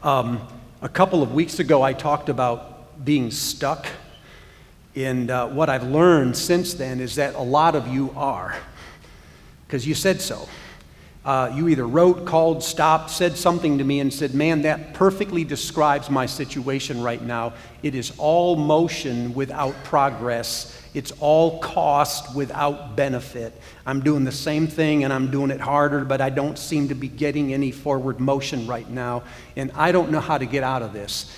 Um, a couple of weeks ago, I talked about being stuck. And uh, what I've learned since then is that a lot of you are, because you said so. Uh, you either wrote, called, stopped, said something to me, and said, Man, that perfectly describes my situation right now. It is all motion without progress. It's all cost without benefit. I'm doing the same thing and I'm doing it harder, but I don't seem to be getting any forward motion right now. And I don't know how to get out of this.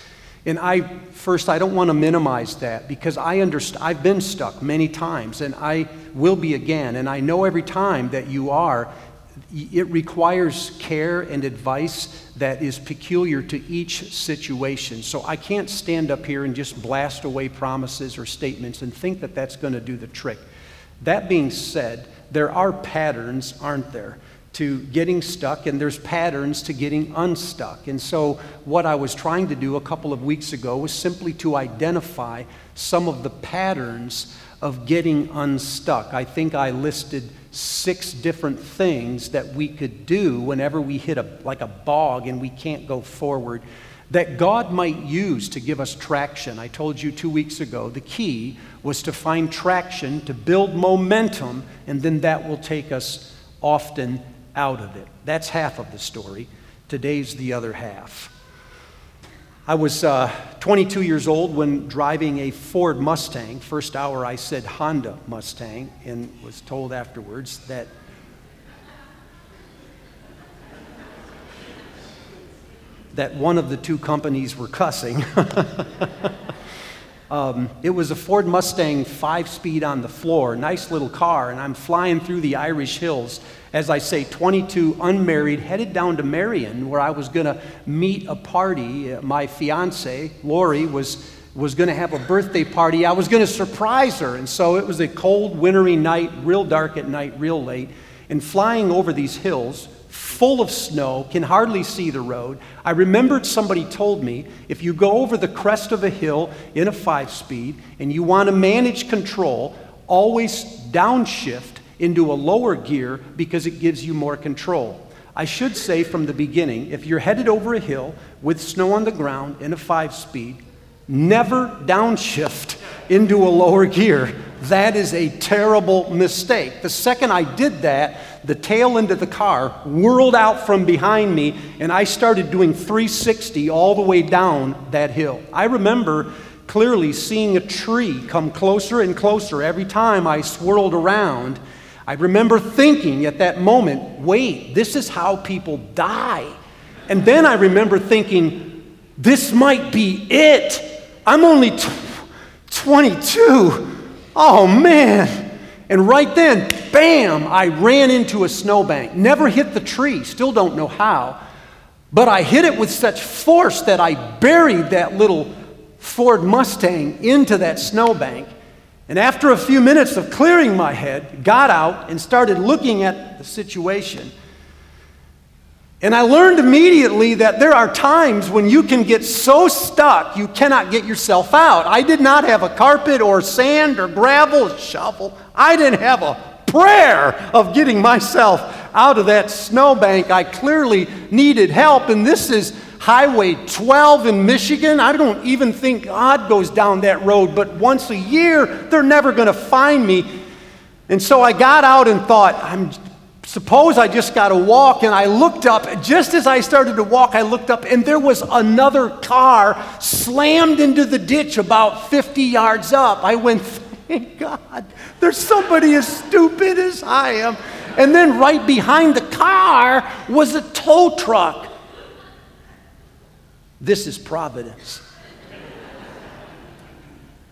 And I, first, I don't want to minimize that because I understand, I've been stuck many times and I will be again. And I know every time that you are, it requires care and advice that is peculiar to each situation. So I can't stand up here and just blast away promises or statements and think that that's going to do the trick. That being said, there are patterns, aren't there, to getting stuck, and there's patterns to getting unstuck. And so, what I was trying to do a couple of weeks ago was simply to identify some of the patterns of getting unstuck. I think I listed six different things that we could do whenever we hit a like a bog and we can't go forward that God might use to give us traction. I told you 2 weeks ago the key was to find traction, to build momentum, and then that will take us often out of it. That's half of the story. Today's the other half. I was uh, 22 years old when driving a Ford Mustang. First hour I said Honda Mustang and was told afterwards that that one of the two companies were cussing. um, it was a Ford Mustang five speed on the floor, nice little car, and I'm flying through the Irish Hills as I say, 22, unmarried, headed down to Marion, where I was going to meet a party. Uh, my fiance, Lori, was, was going to have a birthday party. I was going to surprise her. And so it was a cold, wintry night, real dark at night, real late. And flying over these hills, full of snow, can hardly see the road. I remembered somebody told me if you go over the crest of a hill in a five speed and you want to manage control, always downshift into a lower gear because it gives you more control. I should say from the beginning if you're headed over a hill with snow on the ground in a five speed, never downshift into a lower gear. That is a terrible mistake. The second I did that, the tail end of the car whirled out from behind me, and I started doing 360 all the way down that hill. I remember clearly seeing a tree come closer and closer every time I swirled around I remember thinking at that moment, wait, this is how people die. And then I remember thinking, this might be it. I'm only t- 22. Oh man. And right then, bam, I ran into a snowbank. Never hit the tree, still don't know how. But I hit it with such force that I buried that little Ford Mustang into that snowbank. And after a few minutes of clearing my head, got out and started looking at the situation. And I learned immediately that there are times when you can get so stuck you cannot get yourself out. I did not have a carpet or sand or gravel, or shovel. I didn't have a prayer of getting myself out of that snowbank. I clearly needed help, and this is Highway 12 in Michigan. I don't even think God goes down that road, but once a year, they're never going to find me. And so I got out and thought, I'm suppose I just got to walk. And I looked up, just as I started to walk, I looked up, and there was another car slammed into the ditch about 50 yards up. I went, thank God, there's somebody as stupid as I am. And then right behind the car was a tow truck. This is providence.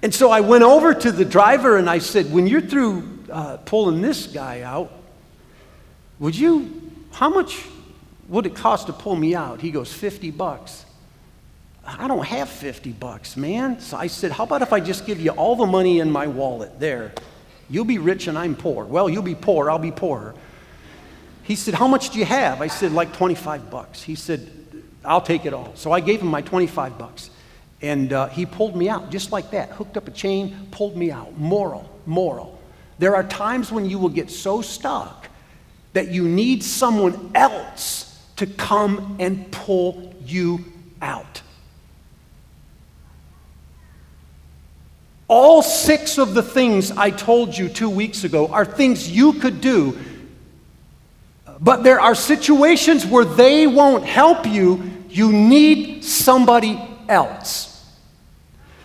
and so I went over to the driver and I said, When you're through uh, pulling this guy out, would you, how much would it cost to pull me out? He goes, 50 bucks. I don't have 50 bucks, man. So I said, How about if I just give you all the money in my wallet there? You'll be rich and I'm poor. Well, you'll be poor, I'll be poorer. He said, How much do you have? I said, Like 25 bucks. He said, I'll take it all. So I gave him my 25 bucks. And uh, he pulled me out just like that, hooked up a chain, pulled me out. Moral, moral. There are times when you will get so stuck that you need someone else to come and pull you out. All six of the things I told you two weeks ago are things you could do, but there are situations where they won't help you. You need somebody else.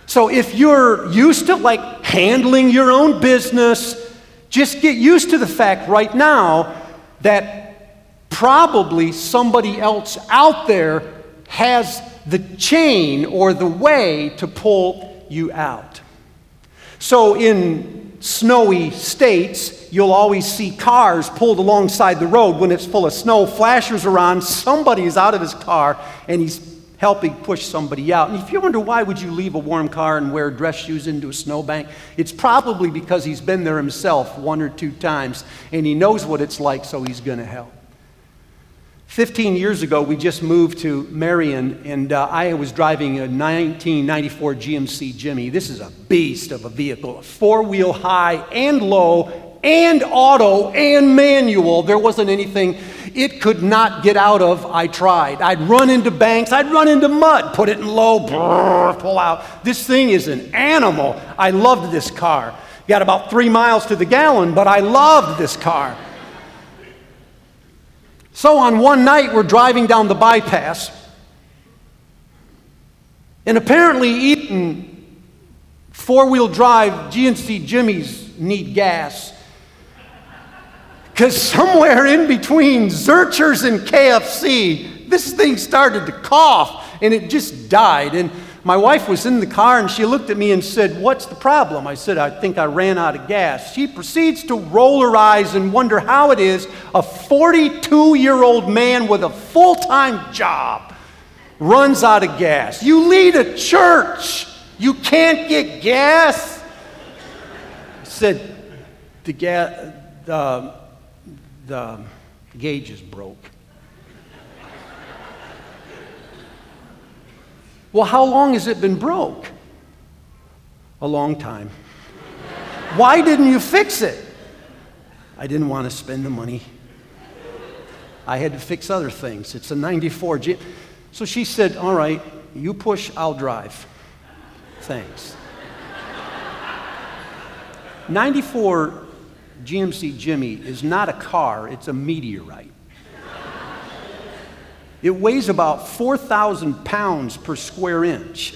So if you're used to like handling your own business, just get used to the fact right now that probably somebody else out there has the chain or the way to pull you out. So, in snowy states, you'll always see cars pulled alongside the road when it's full of snow. Flashers are on, somebody is out of his car, and he's helping push somebody out. And if you wonder why would you leave a warm car and wear dress shoes into a snowbank, it's probably because he's been there himself one or two times, and he knows what it's like, so he's going to help. 15 years ago, we just moved to Marion, and uh, I was driving a 1994 GMC Jimmy. This is a beast of a vehicle, four wheel high and low, and auto and manual. There wasn't anything it could not get out of. I tried. I'd run into banks, I'd run into mud, put it in low, brrr, pull out. This thing is an animal. I loved this car. Got about three miles to the gallon, but I loved this car. So on one night, we're driving down the bypass, and apparently, even four wheel drive GMC Jimmys need gas. Because somewhere in between Zurchers and KFC, this thing started to cough and it just died. And my wife was in the car and she looked at me and said, What's the problem? I said, I think I ran out of gas. She proceeds to roll her eyes and wonder how it is a 42 year old man with a full time job runs out of gas. You lead a church, you can't get gas. I said, The gas. Uh, the, the gauge is broke. Well, how long has it been broke? A long time. Why didn't you fix it? I didn't want to spend the money. I had to fix other things. It's a 94 G. So she said, All right, you push, I'll drive. Thanks. 94 GMC Jimmy is not a car, it's a meteorite. It weighs about 4,000 pounds per square inch.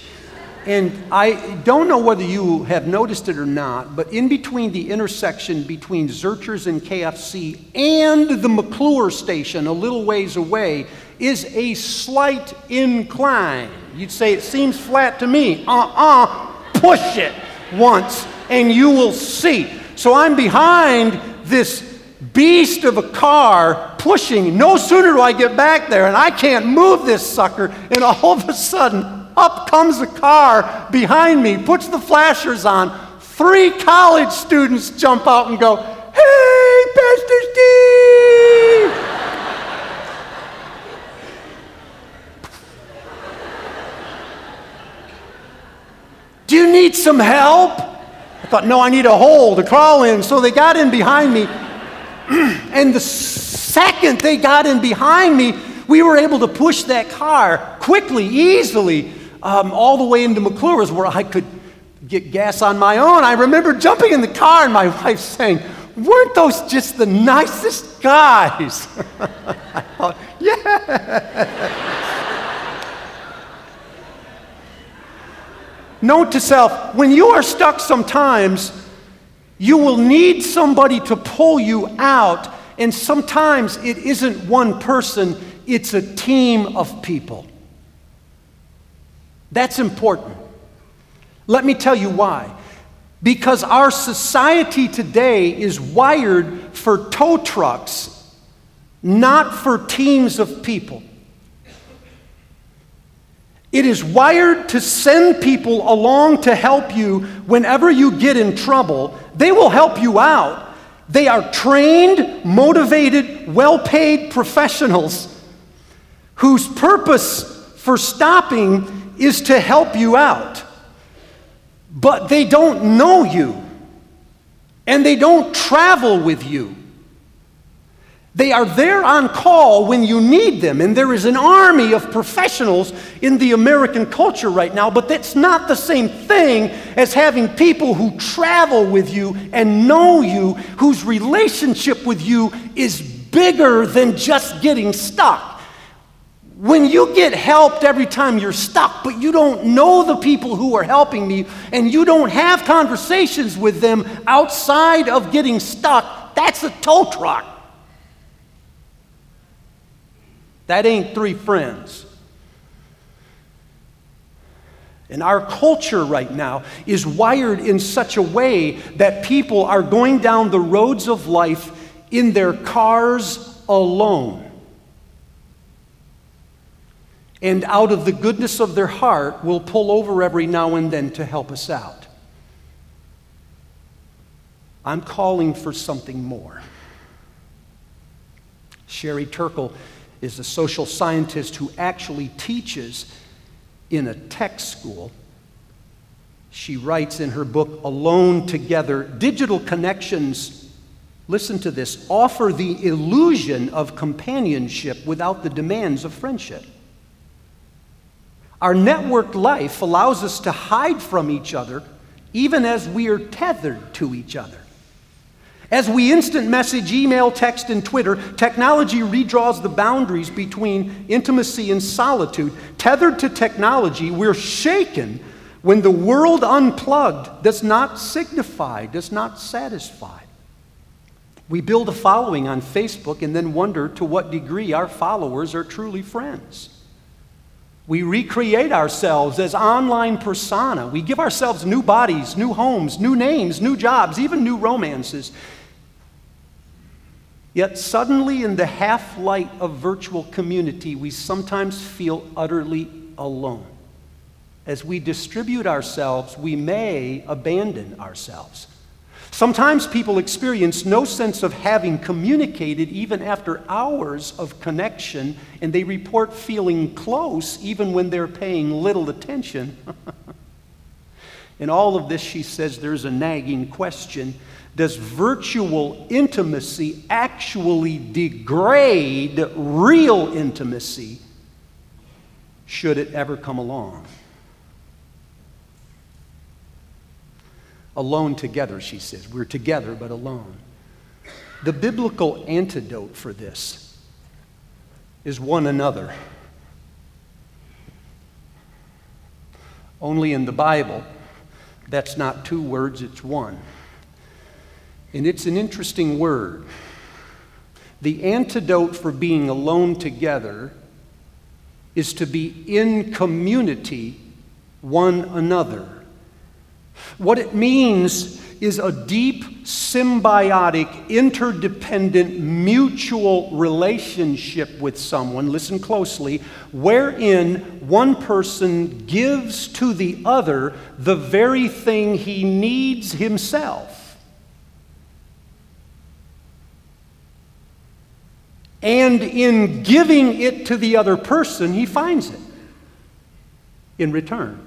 And I don't know whether you have noticed it or not, but in between the intersection between Zurcher's and KFC and the McClure station, a little ways away, is a slight incline. You'd say it seems flat to me. Uh uh-uh, uh, push it once and you will see. So I'm behind this beast of a car pushing. No sooner do I get back there and I can't move this sucker, and all of a sudden, up comes a car behind me, puts the flashers on. Three college students jump out and go, Hey, Pastor Steve! Do you need some help? I thought, no, I need a hole to crawl in. So they got in behind me. and the second they got in behind me, we were able to push that car quickly, easily, um, all the way into McClure's where I could get gas on my own. I remember jumping in the car and my wife saying, Weren't those just the nicest guys? I thought, yeah. Note to self when you are stuck sometimes, you will need somebody to pull you out, and sometimes it isn't one person, it's a team of people. That's important. Let me tell you why. Because our society today is wired for tow trucks, not for teams of people. It is wired to send people along to help you whenever you get in trouble. They will help you out. They are trained, motivated, well paid professionals whose purpose for stopping is to help you out. But they don't know you, and they don't travel with you. They are there on call when you need them, and there is an army of professionals in the American culture right now, but that's not the same thing as having people who travel with you and know you, whose relationship with you is bigger than just getting stuck. When you get helped every time you're stuck, but you don't know the people who are helping you, and you don't have conversations with them outside of getting stuck, that's a tow truck. That ain't three friends. And our culture right now is wired in such a way that people are going down the roads of life in their cars alone. And out of the goodness of their heart, will pull over every now and then to help us out. I'm calling for something more. Sherry Turkle is a social scientist who actually teaches in a tech school. She writes in her book, Alone Together Digital connections, listen to this, offer the illusion of companionship without the demands of friendship. Our networked life allows us to hide from each other even as we are tethered to each other. As we instant message, email, text, and Twitter, technology redraws the boundaries between intimacy and solitude. Tethered to technology, we're shaken when the world unplugged does not signify, does not satisfy. We build a following on Facebook and then wonder to what degree our followers are truly friends. We recreate ourselves as online persona. We give ourselves new bodies, new homes, new names, new jobs, even new romances. Yet suddenly, in the half light of virtual community, we sometimes feel utterly alone. As we distribute ourselves, we may abandon ourselves. Sometimes people experience no sense of having communicated even after hours of connection, and they report feeling close even when they're paying little attention. In all of this, she says there's a nagging question does virtual intimacy actually degrade real intimacy should it ever come along? Alone together, she says. We're together but alone. The biblical antidote for this is one another. Only in the Bible, that's not two words, it's one. And it's an interesting word. The antidote for being alone together is to be in community one another. What it means is a deep, symbiotic, interdependent, mutual relationship with someone, listen closely, wherein one person gives to the other the very thing he needs himself. And in giving it to the other person, he finds it in return.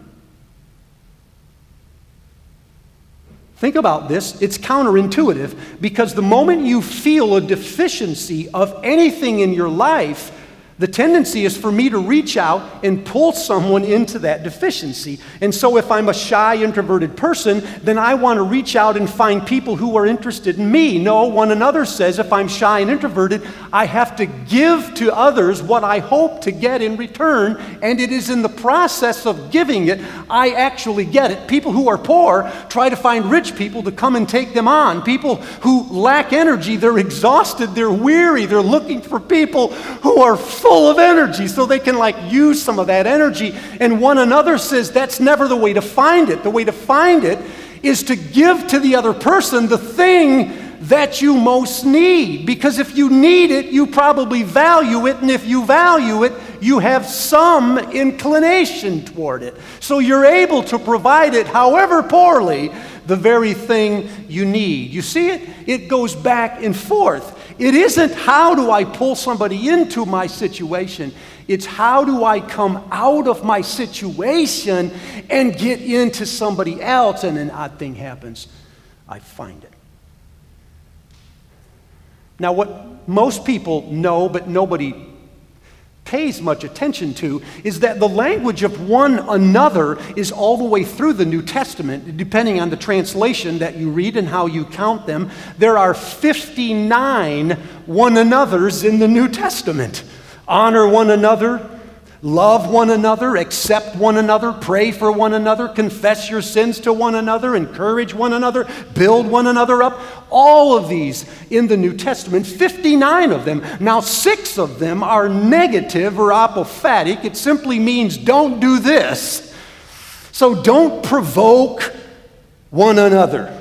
Think about this. It's counterintuitive because the moment you feel a deficiency of anything in your life, the tendency is for me to reach out and pull someone into that deficiency. And so, if I'm a shy, introverted person, then I want to reach out and find people who are interested in me. No, one another says if I'm shy and introverted, I have to give to others what I hope to get in return. And it is in the process of giving it, I actually get it. People who are poor try to find rich people to come and take them on. People who lack energy, they're exhausted, they're weary, they're looking for people who are full full of energy so they can like use some of that energy. And one another says that's never the way to find it. The way to find it is to give to the other person the thing that you most need. Because if you need it, you probably value it. And if you value it, you have some inclination toward it. So you're able to provide it, however poorly, the very thing you need. You see it? It goes back and forth. It isn't how do I pull somebody into my situation, it's how do I come out of my situation and get into somebody else. And an odd thing happens I find it. Now, what most people know, but nobody pays much attention to, is that the language of one another is all the way through the New Testament, depending on the translation that you read and how you count them. There are 59 one another's in the New Testament. Honor one another, Love one another, accept one another, pray for one another, confess your sins to one another, encourage one another, build one another up. All of these in the New Testament, 59 of them. Now, six of them are negative or apophatic. It simply means don't do this. So don't provoke one another.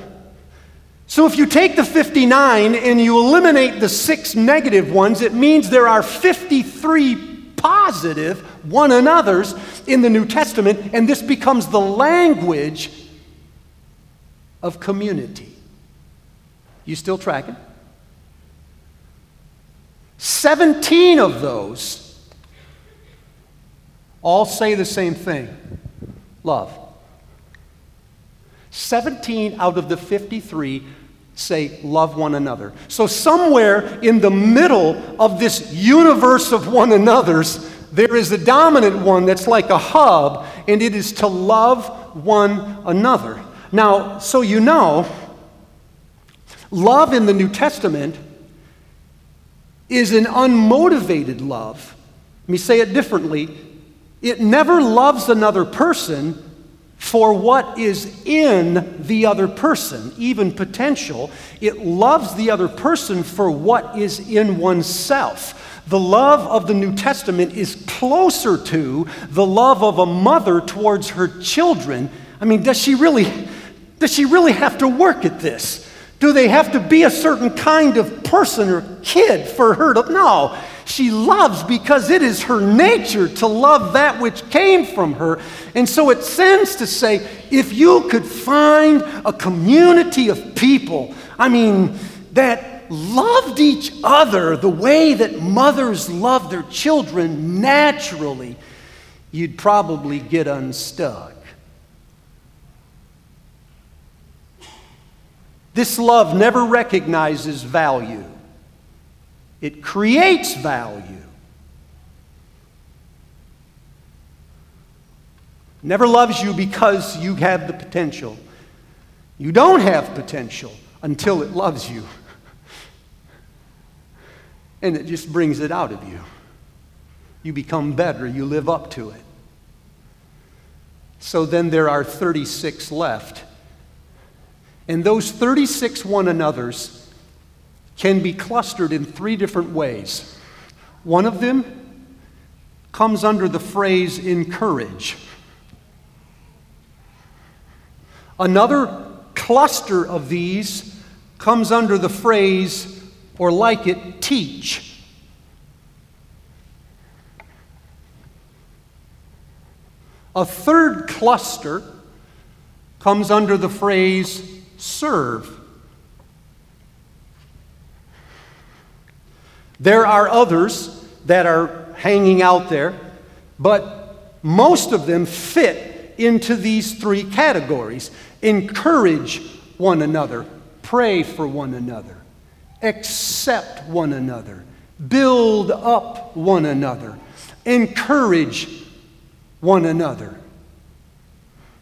So if you take the 59 and you eliminate the six negative ones, it means there are 53 positive one another's in the New Testament, and this becomes the language of community. You still tracking? 17 of those all say the same thing love. 17 out of the 53 say, love one another. So, somewhere in the middle of this universe of one another's, there is a dominant one that's like a hub, and it is to love one another. Now, so you know, love in the New Testament is an unmotivated love. Let me say it differently. It never loves another person for what is in the other person, even potential. It loves the other person for what is in oneself. The love of the New Testament is closer to the love of a mother towards her children. I mean, does she really does she really have to work at this? Do they have to be a certain kind of person or kid for her to no? She loves because it is her nature to love that which came from her. And so it sends to say if you could find a community of people, I mean, that loved each other the way that mothers love their children naturally, you'd probably get unstuck. This love never recognizes value. It creates value. Never loves you because you have the potential. You don't have potential until it loves you. and it just brings it out of you. You become better, you live up to it. So then there are 36 left. And those 36 one another's can be clustered in three different ways. One of them comes under the phrase encourage. Another cluster of these comes under the phrase, or like it, teach. A third cluster comes under the phrase serve. There are others that are hanging out there, but most of them fit into these three categories. Encourage one another, pray for one another, accept one another, build up one another, encourage one another.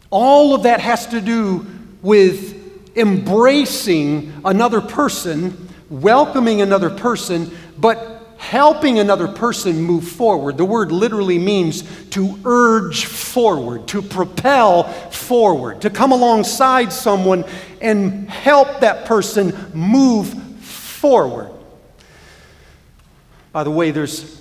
All of that has to do with embracing another person, welcoming another person, but helping another person move forward. The word literally means to urge forward, to propel forward, to come alongside someone and help that person move forward. By the way, there's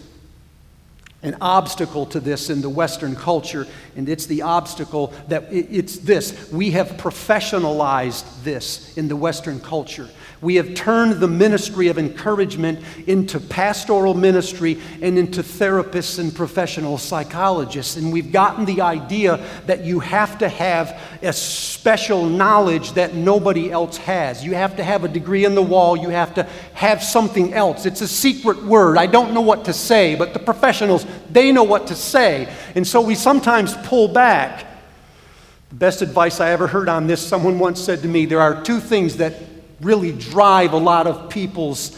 an obstacle to this in the Western culture, and it's the obstacle that it's this. We have professionalized this in the Western culture. We have turned the ministry of encouragement into pastoral ministry and into therapists and professional psychologists. And we've gotten the idea that you have to have a special knowledge that nobody else has. You have to have a degree in the wall, you have to have something else. It's a secret word. I don't know what to say, but the professionals, they know what to say. And so we sometimes pull back. The best advice I ever heard on this, someone once said to me, there are two things that really drive a lot of people's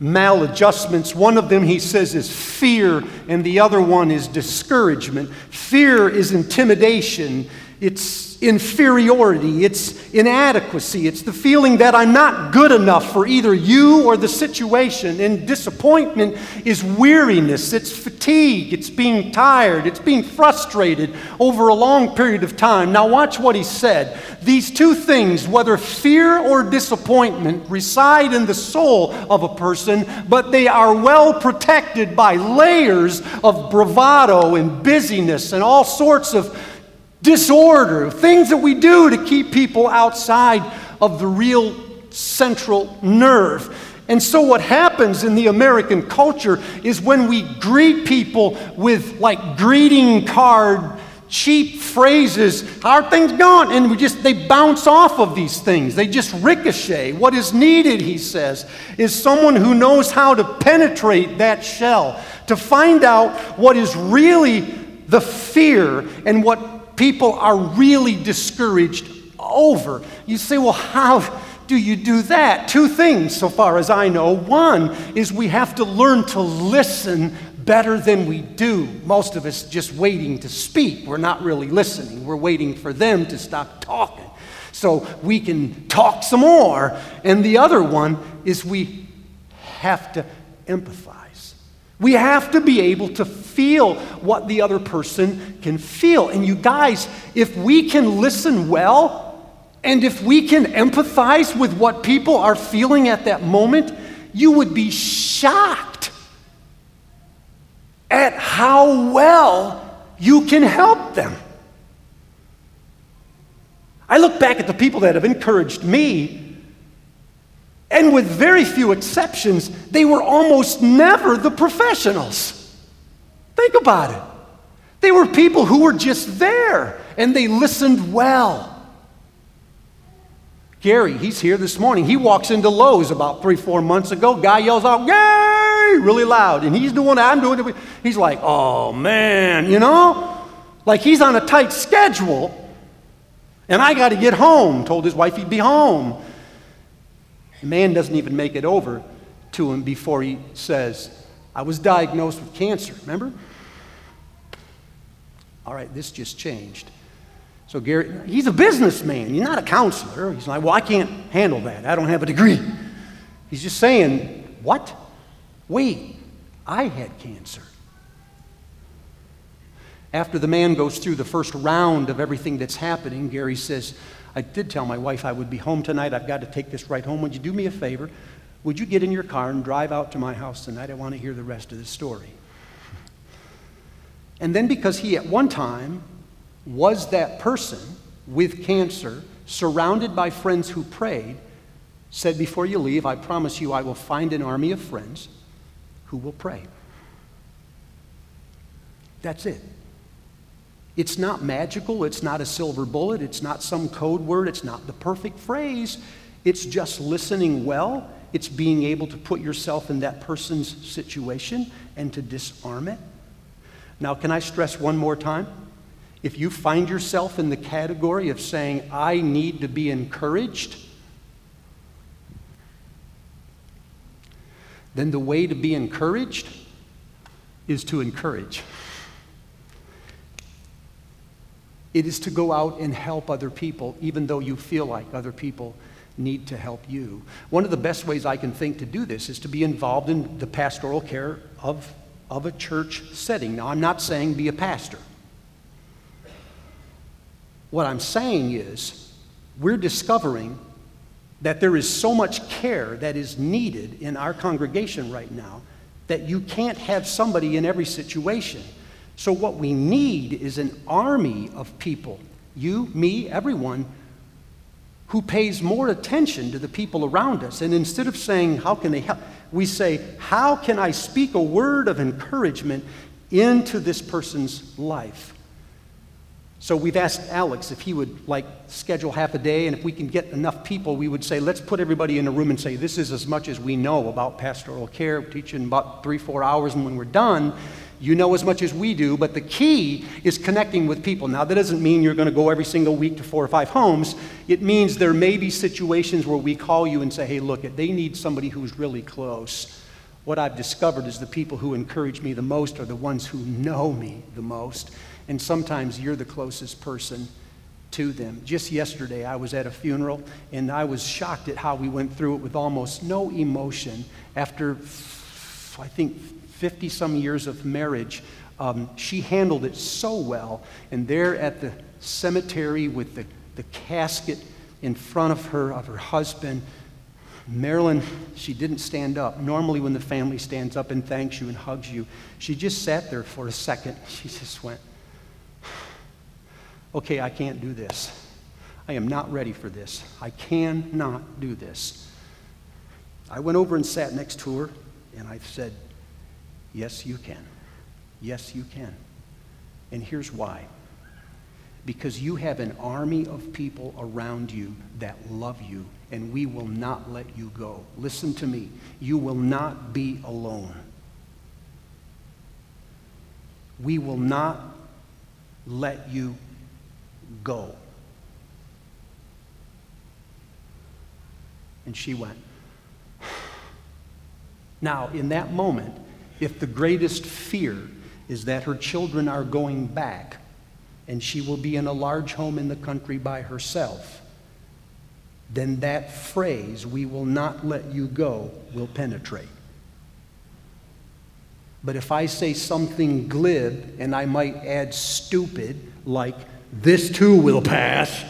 maladjustments. One of them, he says, is fear, and the other one is discouragement. Fear is intimidation, it's inferiority, it's inadequacy, it's the feeling that I'm not good enough for either you or the situation. And disappointment is weariness, it's fatigue, it's being tired, it's being frustrated over a long period of time. Now, watch what he said. These two things, whether fear or disappointment, reside in the soul of a person, but they are well protected by layers of bravado and busyness and all sorts of disorder, things that we do to keep people outside of the real central nerve. And so, what happens in the American culture is when we greet people with like greeting card, cheap phrases, how are things going? And we just, they bounce off of these things. They just ricochet. What is needed, he says, is someone who knows how to penetrate that shell, to find out what is really the fear and what people are really discouraged over. You say, well, how do you do that? Two things, so far as I know. One is we have to learn to listen better than we do. Most of us just waiting to speak. We're not really listening. We're waiting for them to stop talking so we can talk some more. And the other one is we have to empathize. We have to be able to feel what the other person can feel. And you guys, if we can listen well, and if we can empathize with what people are feeling at that moment, you would be shocked at how well you can help them. I look back at the people that have encouraged me and with very few exceptions, they were almost never the professionals. Think about it. They were people who were just there and they listened well. Gary, he's here this morning. He walks into Lowe's about three, four months ago. Guy yells out, Gary, really loud. And he's doing I'm doing it. He's like, oh man, you know? Like he's on a tight schedule. And I got to get home. Told his wife he'd be home. Man doesn't even make it over to him before he says, I was diagnosed with cancer, remember? All right, this just changed. So Gary, he's a businessman. He's not a counselor. He's like, well, I can't handle that. I don't have a degree. He's just saying, what? Wait, I had cancer. After the man goes through the first round of everything that's happening, Gary says, I did tell my wife I would be home tonight. I've got to take this right home. Would you do me a favor? Would you get in your car and drive out to my house tonight? I want to hear the rest of the story. And then, because he at one time was that person with cancer, surrounded by friends who prayed, said, Before you leave, I promise you I will find an army of friends who will pray. That's it. It's not magical, it's not a silver bullet, it's not some code word, it's not the perfect phrase. It's just listening well, it's being able to put yourself in that person's situation and to disarm it. Now, can I stress one more time? If you find yourself in the category of saying, I need to be encouraged, then the way to be encouraged is to encourage. It is to go out and help other people, even though you feel like other people need to help you. One of the best ways I can think to do this is to be involved in the pastoral care of, of a church setting. Now, I'm not saying be a pastor. What I'm saying is, we're discovering that there is so much care that is needed in our congregation right now that you can't have somebody in every situation. So, what we need is an army of people, you, me, everyone, who pays more attention to the people around us. And instead of saying, How can they help? we say, How can I speak a word of encouragement into this person's life? So we've asked Alex if he would like schedule half a day, and if we can get enough people, we would say, let's put everybody in a room and say, this is as much as we know about pastoral care, teaching about three, four hours, and when we're done, you know as much as we do, but the key is connecting with people. Now, that doesn't mean you're going to go every single week to four or five homes. It means there may be situations where we call you and say, hey, look, they need somebody who's really close. what I've discovered is the people who encourage me the most are the ones who know me the most. And sometimes you're the closest person to them. Just yesterday, I was at a funeral and I was shocked at how we went through it with almost no emotion after, I think, 50 some years of marriage. Um, she handled it so well. And there at the cemetery with the, the casket in front of her, of her husband, Marilyn, she didn't stand up. Normally, when the family stands up and thanks you and hugs you, she just sat there for a second. She just went, Okay, I can't do this. I am not ready for this. I cannot do this. I went over and sat next to her, and I said, Yes, you can. Yes, you can. And here's why because you have an army of people around you that love you and we will not let you go. Listen to me. You will not be alone. We will not let you go. And she went. Now, in that moment, if the greatest fear is that her children are going back and she will be in a large home in the country by herself, then that phrase, we will not let you go, will penetrate. But if I say something glib and I might add stupid, like, this too will pass,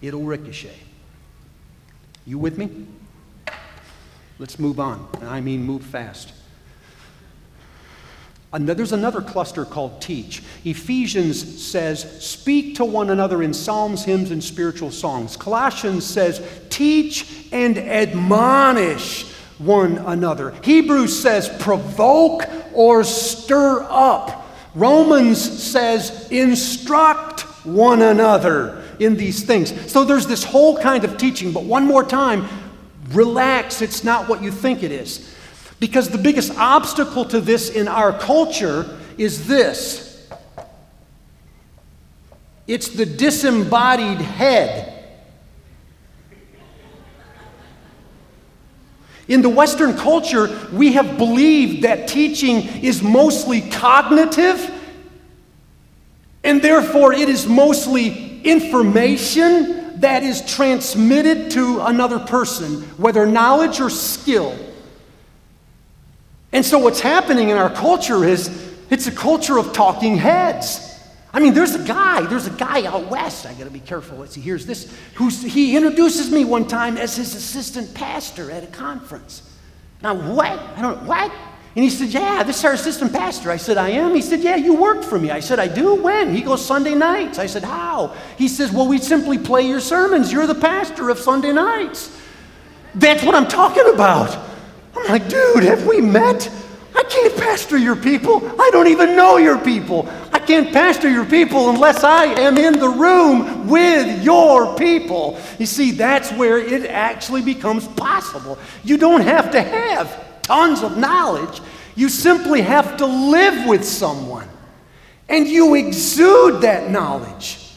it'll ricochet. You with me? Let's move on. And I mean, move fast. There's another cluster called teach. Ephesians says, speak to one another in psalms, hymns, and spiritual songs. Colossians says, teach and admonish one another. Hebrews says, provoke or stir up. Romans says, instruct one another in these things. So there's this whole kind of teaching, but one more time, relax, it's not what you think it is. Because the biggest obstacle to this in our culture is this it's the disembodied head. In the Western culture, we have believed that teaching is mostly cognitive, and therefore it is mostly information that is transmitted to another person, whether knowledge or skill. And so, what's happening in our culture is it's a culture of talking heads. I mean, there's a guy, there's a guy out west, I gotta be careful as he hears this, who's, he introduces me one time as his assistant pastor at a conference. Now, what? I don't know, what? And he said, Yeah, this is our assistant pastor. I said, I am. He said, Yeah, you work for me. I said, I do. When? He goes, Sunday nights. I said, How? He says, Well, we simply play your sermons. You're the pastor of Sunday nights. That's what I'm talking about. I'm like, dude, have we met? I can't pastor your people. I don't even know your people. I can't pastor your people unless I am in the room with your people. You see, that's where it actually becomes possible. You don't have to have tons of knowledge, you simply have to live with someone. And you exude that knowledge.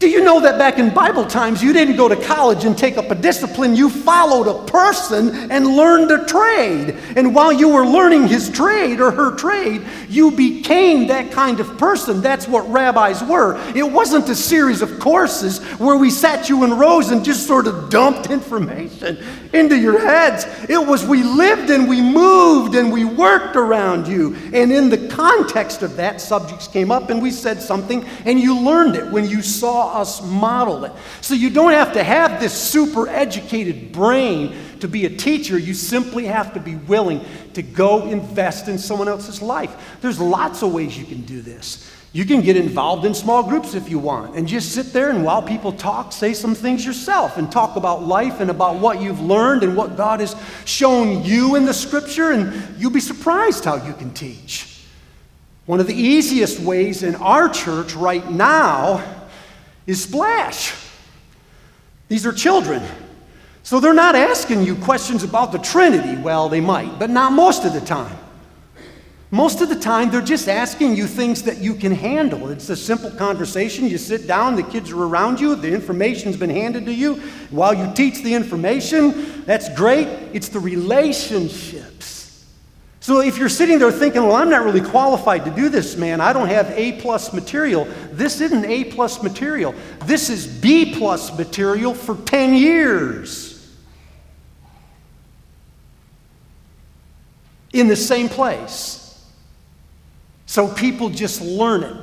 Do you know that back in Bible times, you didn't go to college and take up a discipline? You followed a person and learned a trade. And while you were learning his trade or her trade, you became that kind of person. That's what rabbis were. It wasn't a series of courses where we sat you in rows and just sort of dumped information into your heads. It was we lived and we moved and we worked around you. And in the context of that, subjects came up and we said something, and you learned it when you saw us model it. So you don't have to have this super educated brain to be a teacher. You simply have to be willing to go invest in someone else's life. There's lots of ways you can do this. You can get involved in small groups if you want and just sit there and while people talk, say some things yourself and talk about life and about what you've learned and what God has shown you in the scripture, and you'll be surprised how you can teach. One of the easiest ways in our church right now is splash. These are children. So they're not asking you questions about the Trinity. Well, they might, but not most of the time. Most of the time, they're just asking you things that you can handle. It's a simple conversation. You sit down, the kids are around you, the information's been handed to you. While you teach the information, that's great. It's the relationships. So if you're sitting there thinking, well, I'm not really qualified to do this, man, I don't have A plus material, this isn't A plus material. This is B plus material for 10 years. In the same place. So people just learn it.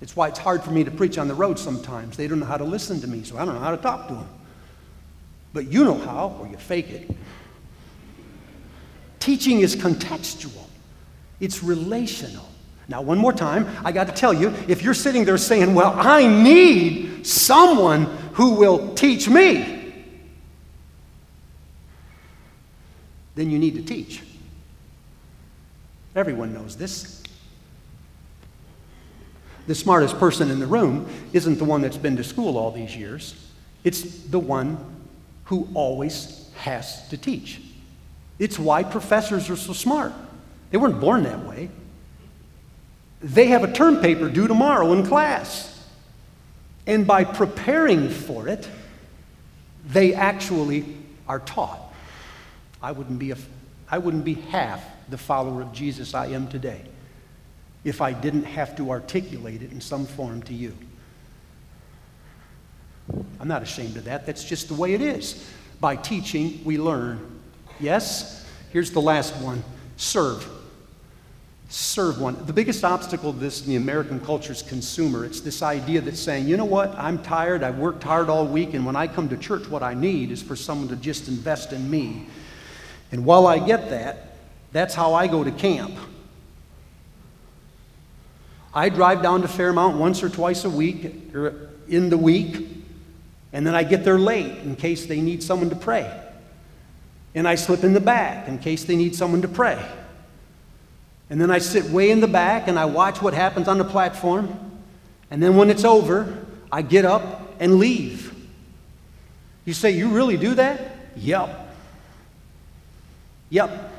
It's why it's hard for me to preach on the road sometimes. They don't know how to listen to me, so I don't know how to talk to them. But you know how, or you fake it. Teaching is contextual, it's relational. Now, one more time, I got to tell you if you're sitting there saying, Well, I need someone who will teach me, then you need to teach. Everyone knows this. The smartest person in the room isn't the one that's been to school all these years, it's the one who always has to teach. It's why professors are so smart. They weren't born that way. They have a term paper due tomorrow in class. And by preparing for it, they actually are taught. I wouldn't be, a, I wouldn't be half the follower of Jesus I am today if I didn't have to articulate it in some form to you. I'm not ashamed of that. That's just the way it is. By teaching, we learn. Yes? Here's the last one serve. Serve one. The biggest obstacle to this in the American culture is consumer. It's this idea that's saying, you know what, I'm tired, I've worked hard all week, and when I come to church, what I need is for someone to just invest in me. And while I get that, that's how I go to camp. I drive down to Fairmount once or twice a week, or in the week, and then I get there late in case they need someone to pray. And I slip in the back in case they need someone to pray. And then I sit way in the back and I watch what happens on the platform. And then when it's over, I get up and leave. You say, You really do that? Yep. Yep.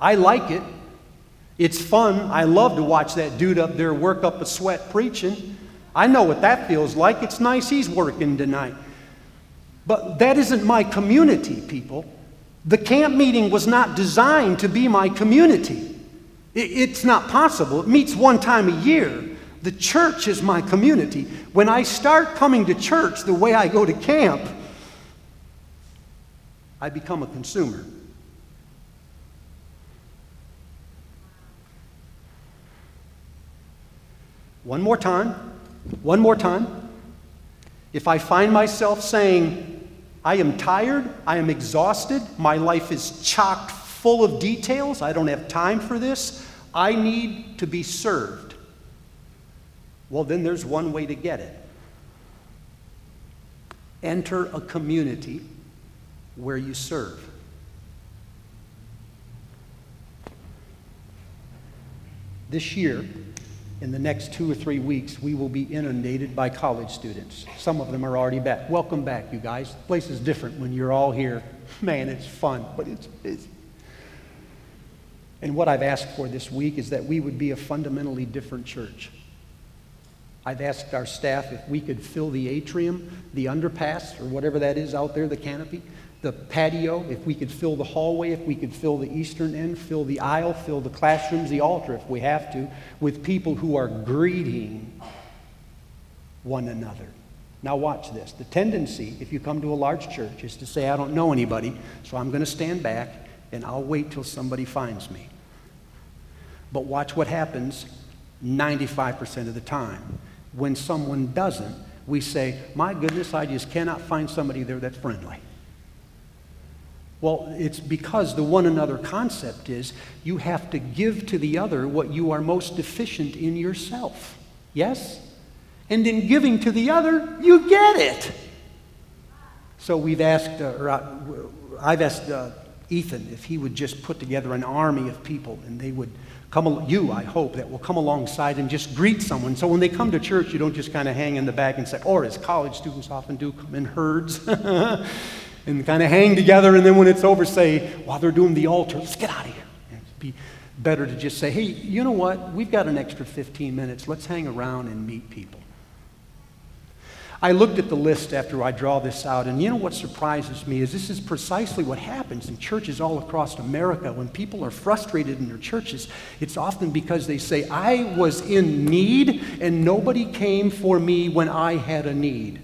I like it. It's fun. I love to watch that dude up there work up a sweat preaching. I know what that feels like. It's nice he's working tonight. But that isn't my community, people. The camp meeting was not designed to be my community. It's not possible. It meets one time a year. The church is my community. When I start coming to church the way I go to camp, I become a consumer. One more time. One more time. If I find myself saying, I am tired, I am exhausted, my life is chocked full of details, I don't have time for this, I need to be served. Well, then there's one way to get it. Enter a community where you serve. This year, in the next two or three weeks, we will be inundated by college students. Some of them are already back. Welcome back, you guys. The place is different when you're all here. Man, it's fun, but it's busy. And what I've asked for this week is that we would be a fundamentally different church. I've asked our staff if we could fill the atrium, the underpass, or whatever that is out there, the canopy, the patio, if we could fill the hallway, if we could fill the eastern end, fill the aisle, fill the classrooms, the altar, if we have to, with people who are greeting one another. Now, watch this. The tendency, if you come to a large church, is to say, I don't know anybody, so I'm going to stand back and I'll wait till somebody finds me. But watch what happens 95% of the time. When someone doesn't, we say, My goodness, I just cannot find somebody there that's friendly. Well, it's because the one another concept is you have to give to the other what you are most deficient in yourself. Yes? And in giving to the other, you get it. So we've asked, uh, or uh, I've asked uh, Ethan if he would just put together an army of people and they would come, you, I hope, that will come alongside and just greet someone. So when they come to church, you don't just kind of hang in the back and say, or as college students often do, come in herds. and kind of hang together, and then when it's over, say, while they're doing the altar, let's get out of here. It'd be better to just say, hey, you know what? We've got an extra 15 minutes. Let's hang around and meet people. I looked at the list after I draw this out, and you know what surprises me is this is precisely what happens in churches all across America. When people are frustrated in their churches, it's often because they say, I was in need and nobody came for me when I had a need.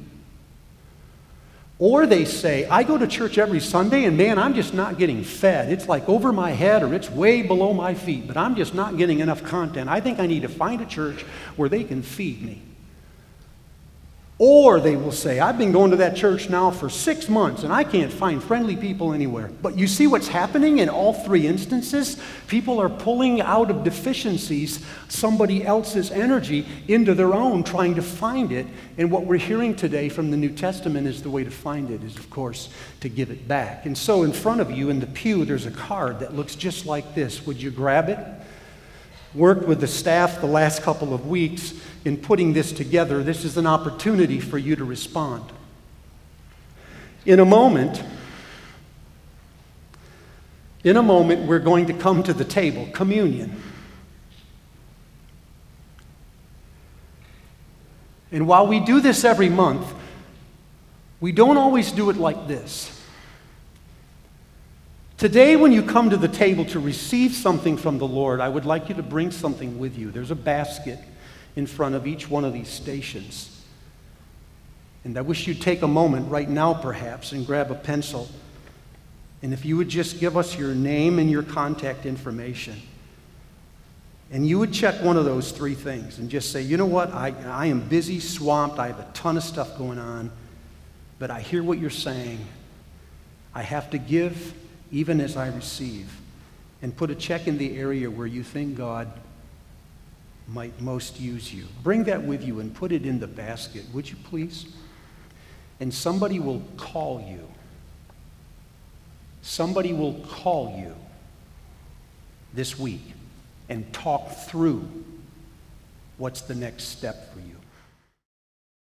Or they say, I go to church every Sunday and man, I'm just not getting fed. It's like over my head or it's way below my feet, but I'm just not getting enough content. I think I need to find a church where they can feed me. Or they will say, I've been going to that church now for six months and I can't find friendly people anywhere. But you see what's happening in all three instances? People are pulling out of deficiencies somebody else's energy into their own, trying to find it. And what we're hearing today from the New Testament is the way to find it is, of course, to give it back. And so in front of you in the pew, there's a card that looks just like this. Would you grab it? Worked with the staff the last couple of weeks in putting this together, this is an opportunity for you to respond. In a moment, in a moment, we're going to come to the table, communion. And while we do this every month, we don't always do it like this. Today, when you come to the table to receive something from the Lord, I would like you to bring something with you. There's a basket in front of each one of these stations. And I wish you'd take a moment right now, perhaps, and grab a pencil. And if you would just give us your name and your contact information. And you would check one of those three things and just say, you know what, I, I am busy, swamped, I have a ton of stuff going on, but I hear what you're saying. I have to give even as I receive. And put a check in the area where you think God might most use you. Bring that with you and put it in the basket, would you please? And somebody will call you. Somebody will call you this week and talk through what's the next step for you.